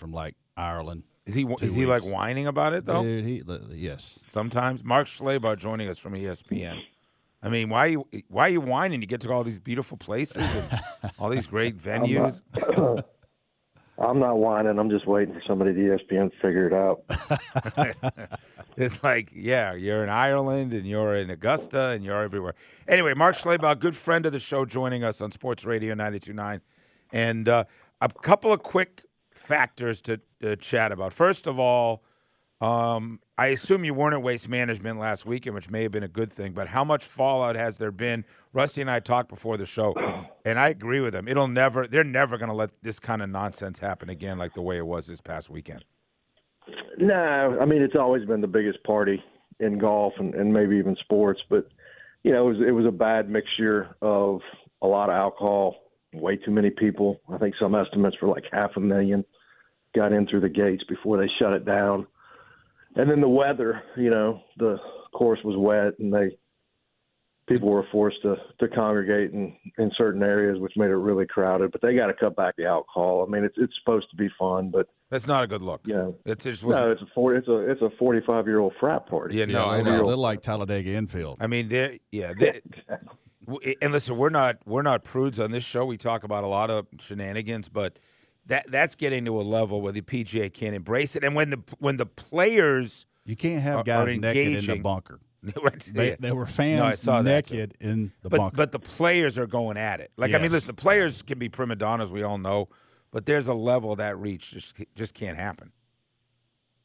from like Ireland. Is he Two is he like whining about it though? Dude, he, yes. Sometimes Mark Schlabach joining us from ESPN. I mean, why you why are you whining? You get to go all these beautiful places, and all these great venues. I'm not whining. I'm just waiting for somebody at ESPN to figure it out. It's like, yeah, you're in Ireland and you're in Augusta and you're everywhere. Anyway, Mark Schlabach, good friend of the show, joining us on Sports Radio 92.9. And uh, a couple of quick factors to uh, chat about. First of all, um, I assume you weren't at Waste Management last weekend, which may have been a good thing, but how much fallout has there been? Rusty and I talked before the show, and I agree with him. It'll never, they're never going to let this kind of nonsense happen again like the way it was this past weekend. No, I mean it's always been the biggest party in golf and, and maybe even sports, but you know it was it was a bad mixture of a lot of alcohol, way too many people. I think some estimates were like half a million got in through the gates before they shut it down, and then the weather. You know the course was wet and they people were forced to to congregate in in certain areas, which made it really crowded. But they got to cut back the alcohol. I mean it's it's supposed to be fun, but That's not a good look. you know. It's just No, it's a four, it's a it's a forty five year old frat party. Yeah, no, a I little, know. a little like Talladega Infield. I mean, they're, yeah, they, w- and listen, we're not we're not prudes on this show. We talk about a lot of shenanigans, but that that's getting to a level where the PGA can't embrace it. And when the when the players, You can't have are- guys are naked in the bunker. Right, They, yeah. they were No, I fans saw naked in the but bunker. but the players are going at it. Like I mean, listen, the players can be prima donnas, we all know, but there's a level that reach just just can't happen.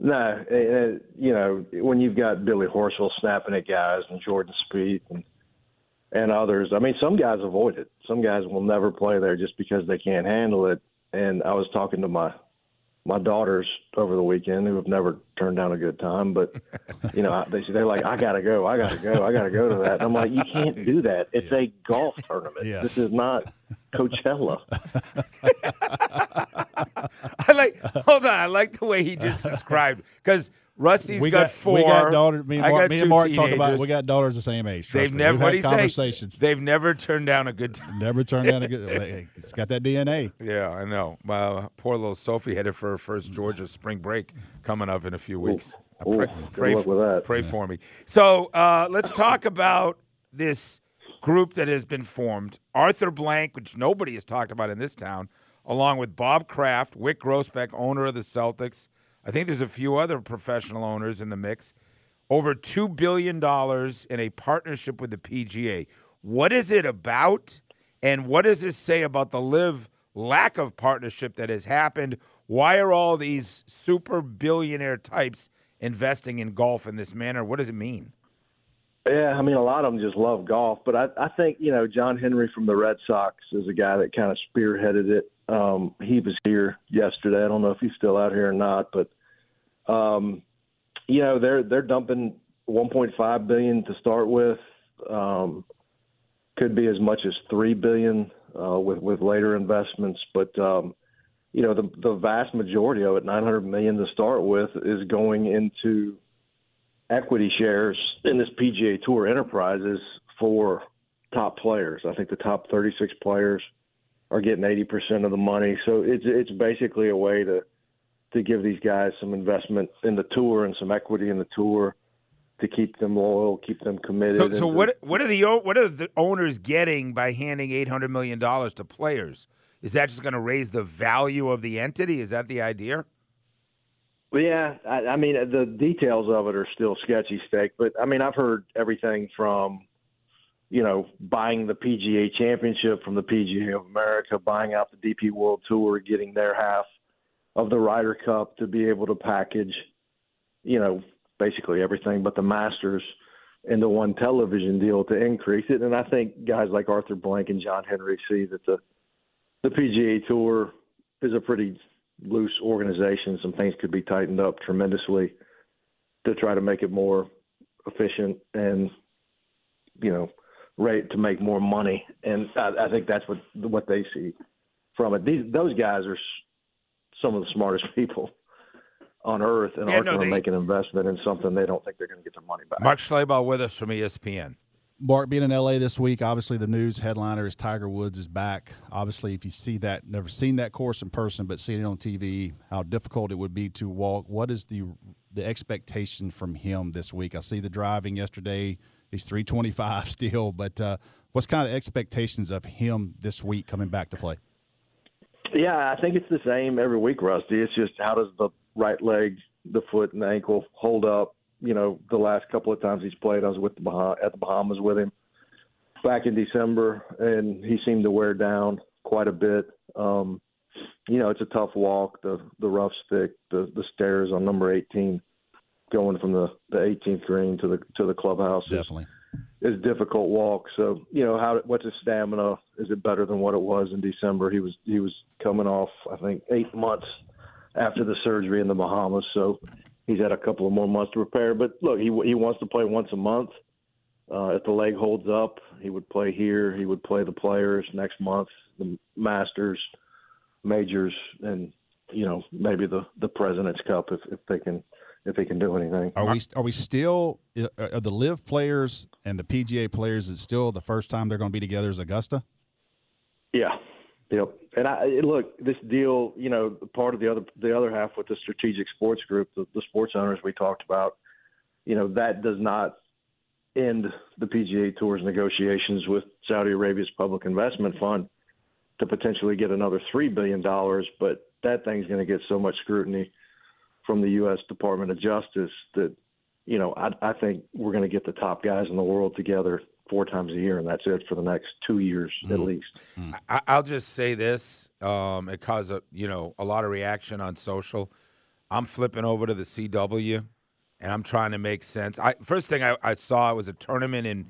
No, uh, you know when you've got Billy Horschel snapping at guys and Jordan Spieth and and others. I mean, some guys avoid it. Some guys will never play there just because they can't handle it. And I was talking to my my daughters over the weekend who have never turned down a good time, but you know they they're like, I gotta go, I gotta go, I gotta go to that. And I'm like, you can't do that. It's a golf tournament. Yes. This is not Coachella. I like hold on, I like the way he just described because Rusty's we got, got, four. we got daughters. Me and I Mark, got me two and Mark talk about. teenagers. We got daughters the same age. They've me. never We've what had do you say? conversations. They've never turned down a good time. Never turned down a good. hey, It's got that DNA. Yeah, I know. Well, poor little Sophie headed for her first Georgia spring break coming up in a few weeks. Ooh, pray, good pray luck for, with that. pray for me. So uh, let's talk about this group that has been formed. Arthur Blank, which nobody has talked about in this town, along with Bob Kraft, Wyc Grousbeck, owner of the Celtics. I think there's a few other professional owners in the mix. Over $2 billion in a partnership with the PGA. What is it about? And what does this say about the LIV lack of partnership that has happened? Why are all these super billionaire types investing in golf in this manner? What does it mean? Yeah, I mean, a lot of them just love golf, but I, I think you know John Henry from the Red Sox is a guy that kind of spearheaded it. Um, he was here yesterday. I don't know if he's still out here or not, but um, you know they're they're dumping 1.5 billion to start with. Um, could be as much as three billion uh, with with later investments, but um, you know the the vast majority of it, 900 million to start with, is going into equity shares in this PGA Tour enterprises for top players. I think the top 36 players are getting 80% of the money. So it's it's basically a way to to give these guys some investment in the tour and some equity in the tour to keep them loyal, keep them committed. So, so what what are the what are the owners getting by handing eight hundred million dollars to players? Is that just going to raise the value of the entity? Is that the idea? Well, yeah, I, I mean the details of it are still sketchy, steak. But I mean, I've heard everything from, you know, buying the PGA Championship from the PGA of America, buying out the DP World Tour, getting their half of the Ryder Cup to be able to package, you know, basically everything but the Masters into one television deal to increase it. And I think guys like Arthur Blank and John Henry see that the the PGA Tour is a pretty loose organization. Some things could be tightened up tremendously to try to make it more efficient and you know rate to make more money. And I, I think that's what what they see from it. These those guys are some of the smartest people on earth and Yeah, aren't no, going to make an investment in something they don't think they're going to get their money back. Mark Schlabach with us from ESPN. Mark, being in LA this week, obviously the news headliner is Tiger Woods is back. Obviously, if you see that, never seen that course in person, but seeing it on TV, how difficult it would be to walk. What is the the expectation from him this week? I see the driving yesterday. He's 325 still, but uh, what's kind of the expectations of him this week coming back to play? Yeah, I think it's the same every week, Rusty. It's just how does the right leg, the foot, and the ankle hold up? You know, the last couple of times he's played, I was with the bah- at the Bahamas with him back in December, and he seemed to wear down quite a bit. Um, you know, it's a tough walk. The the rough stick, the the stairs on number 18, going from the the 18th green to the to the clubhouse. Definitely. is a difficult walk. So you know how what's his stamina? Is it better than what it was in December? He was he was coming off I think eight months after the surgery in the Bahamas, so he's had a couple of more months to prepare. But look, he he wants to play once a month. Uh, if the leg holds up, he would play here. He would play the Players next month, the Masters, Majors, and you know maybe the the President's Cup if if they can if he can do anything. Are we are we still uh, are the LIV players and the PGA players is still the first time they're going to be together as Augusta? Yeah. Yep. And I look, this deal, you know, part of the other the other half with the strategic sports group, the, the sports owners we talked about, you know, that does not end the PGA Tour's negotiations with Saudi Arabia's public investment fund to potentially get another three billion dollars, but that thing's going to get so much scrutiny from the U.S. Department of Justice that, you know, I, I think we're going to get the top guys in the world together four times a year, and that's it for the next two years at least. I, I'll just say this: um, it caused a you know a lot of reaction on social. I'm flipping over to the CW, and I'm trying to make sense. I first thing I, I saw was a tournament in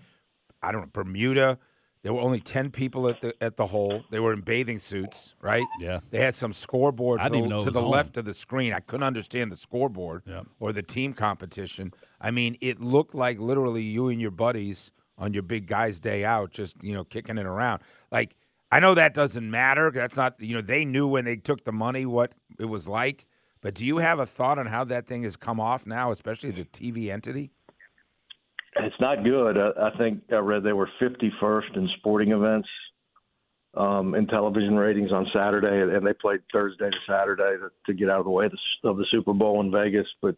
I don't know Bermuda. There were only ten people at the at the hole. They were in bathing suits, right? Yeah. They had some scoreboard to, didn't even know it to the on. left of the screen. I couldn't understand the scoreboard Yep. or the team competition. I mean, it looked like literally you and your buddies on your big guys' day out, just you know, kicking it around. Like I know that doesn't matter. That's not you know they knew when they took the money what it was like. But do you have a thought on how that thing has come off now, especially as a TV entity? It's not good. I, I think I read they were 51st in sporting events um, in television ratings on Saturday, and they played Thursday to Saturday to, to get out of the way of the, of the Super Bowl in Vegas. But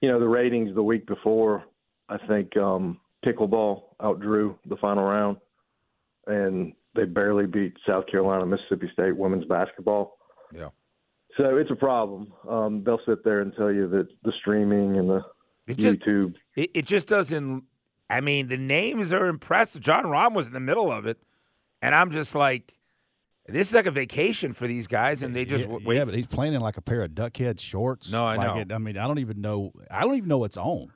you know, the ratings the week before, I think um, pickleball outdrew the final round, and they barely beat South Carolina, Mississippi State women's basketball. Yeah. So it's a problem. Um, they'll sit there and tell you that the streaming and the It just YouTube it, it just doesn't. I mean, the names are impressive. Jon Rahm was in the middle of it, and I'm just like, this is like a vacation for these guys, and they just yeah, w- wait. yeah, but he's playing in like a pair of duckhead shorts. No, I like know. It, I mean, I don't even know. I don't even know what's on.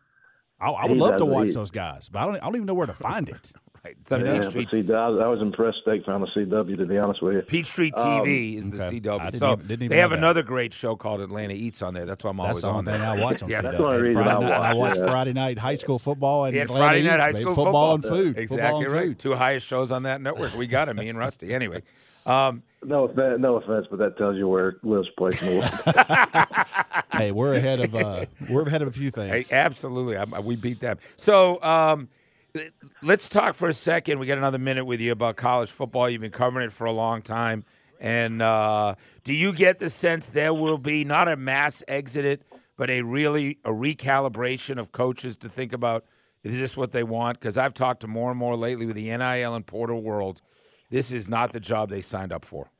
I, I would He's love to watch he- those guys, but I don't. I don't even know where to find it. Right, it's on Yeah, Peachtree. but see, I was, I was impressed State found the CW. To be honest with you, Peachtree Um, TV is the okay. I CW. didn't So even- didn't even they know have that. another great show called Atlanta Eats on there. That's why I'm That's always the only on thing there. I watch on Yeah, CW. that's the only reason Friday I night, I watch, watch yeah. Friday night high school football and Yeah, Atlanta Friday night Eats, high school football, and food. Football Exactly and right. food. Two highest shows on that network. We got it, me and Rusty. Anyway, um, no offense, no offense, but that tells you where Will's place in the world. Hey, we're ahead of uh, we're ahead of a few things. Hey, absolutely. I, I- we beat them. So um, let's talk for a second. We got another minute with you about college football. You've been covering it for a long time. And uh, do you get the sense there will be not a mass exit, but a really a recalibration of coaches to think about is this what they want? Because I've talked to more and more lately with the NIL and portal world. This is not the job they signed up for.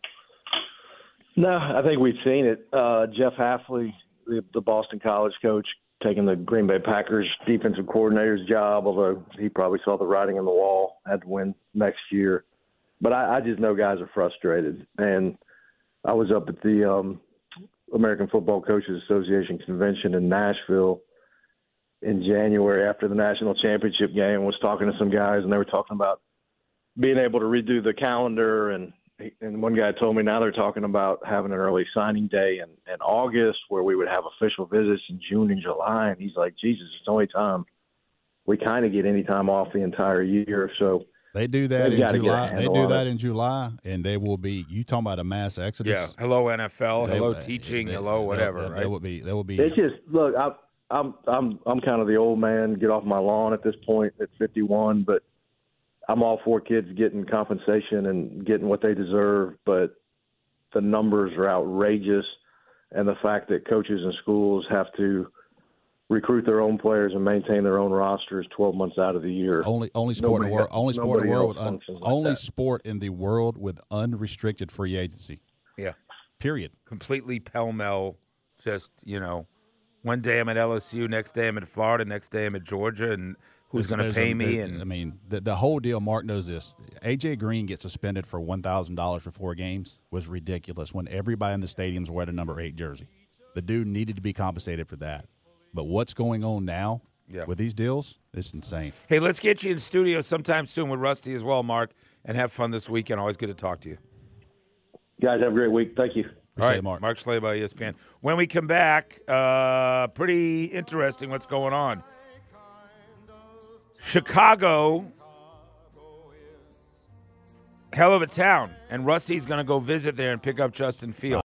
no, I think we've seen it. Uh, Jeff Hafley, the, the Boston College coach, taking the Green Bay Packers defensive coordinator's job, although he probably saw the writing on the wall, had to win next year. But I, I just know guys are frustrated, and I was up at the um, American Football Coaches Association convention in Nashville in January after the national championship game. Was talking to some guys, and they were talking about being able to redo the calendar and and one guy told me now they're talking about having an early signing day in, in August where we would have official visits in June and July and he's like, Jesus, it's the only time we kind of get any time off the entire year. So They do that in gotta get a July. They do that it. in July, and they will be. You talking about a mass exodus? Yeah. Hello NFL. They- hello eh, teaching. they- hello they- whatever. They, right? they will be. They will be. it's just look, I I'm I'm I'm kind of the old man, get off my lawn at this point at 51, but I'm all for kids getting compensation and getting what they deserve, but the numbers are outrageous, and the fact that coaches and schools have to recruit their own players and maintain their own rosters 12 months out of the year. Only only sport in the world. Only sport in the world with un, like only that. sport in the world with unrestricted free agency. Yeah. Period. Completely pell mell. Just you know, one day I'm at LSU, next day I'm at Florida, next day I'm at Georgia, and who's going to There's pay a- me? And I mean, the the whole deal. Mark knows this. AJ Green gets suspended for one thousand dollars for four games was ridiculous. When everybody in the stadiums wear the number eight jersey, the dude needed to be compensated for that. But what's going on now Yeah. with these deals? It's insane. hey, let's get you in studio sometime soon with Rusty as well, Mark, and have fun this weekend. Always good to talk to you. Guys, have a great week. Thank you. All Appreciate right, it, Mark. Mark Schlabach, ESPN. When we come back, uh, pretty interesting what's going on. Chicago, hell of a town, and Rusty's going to go visit there and pick up Justin Fields.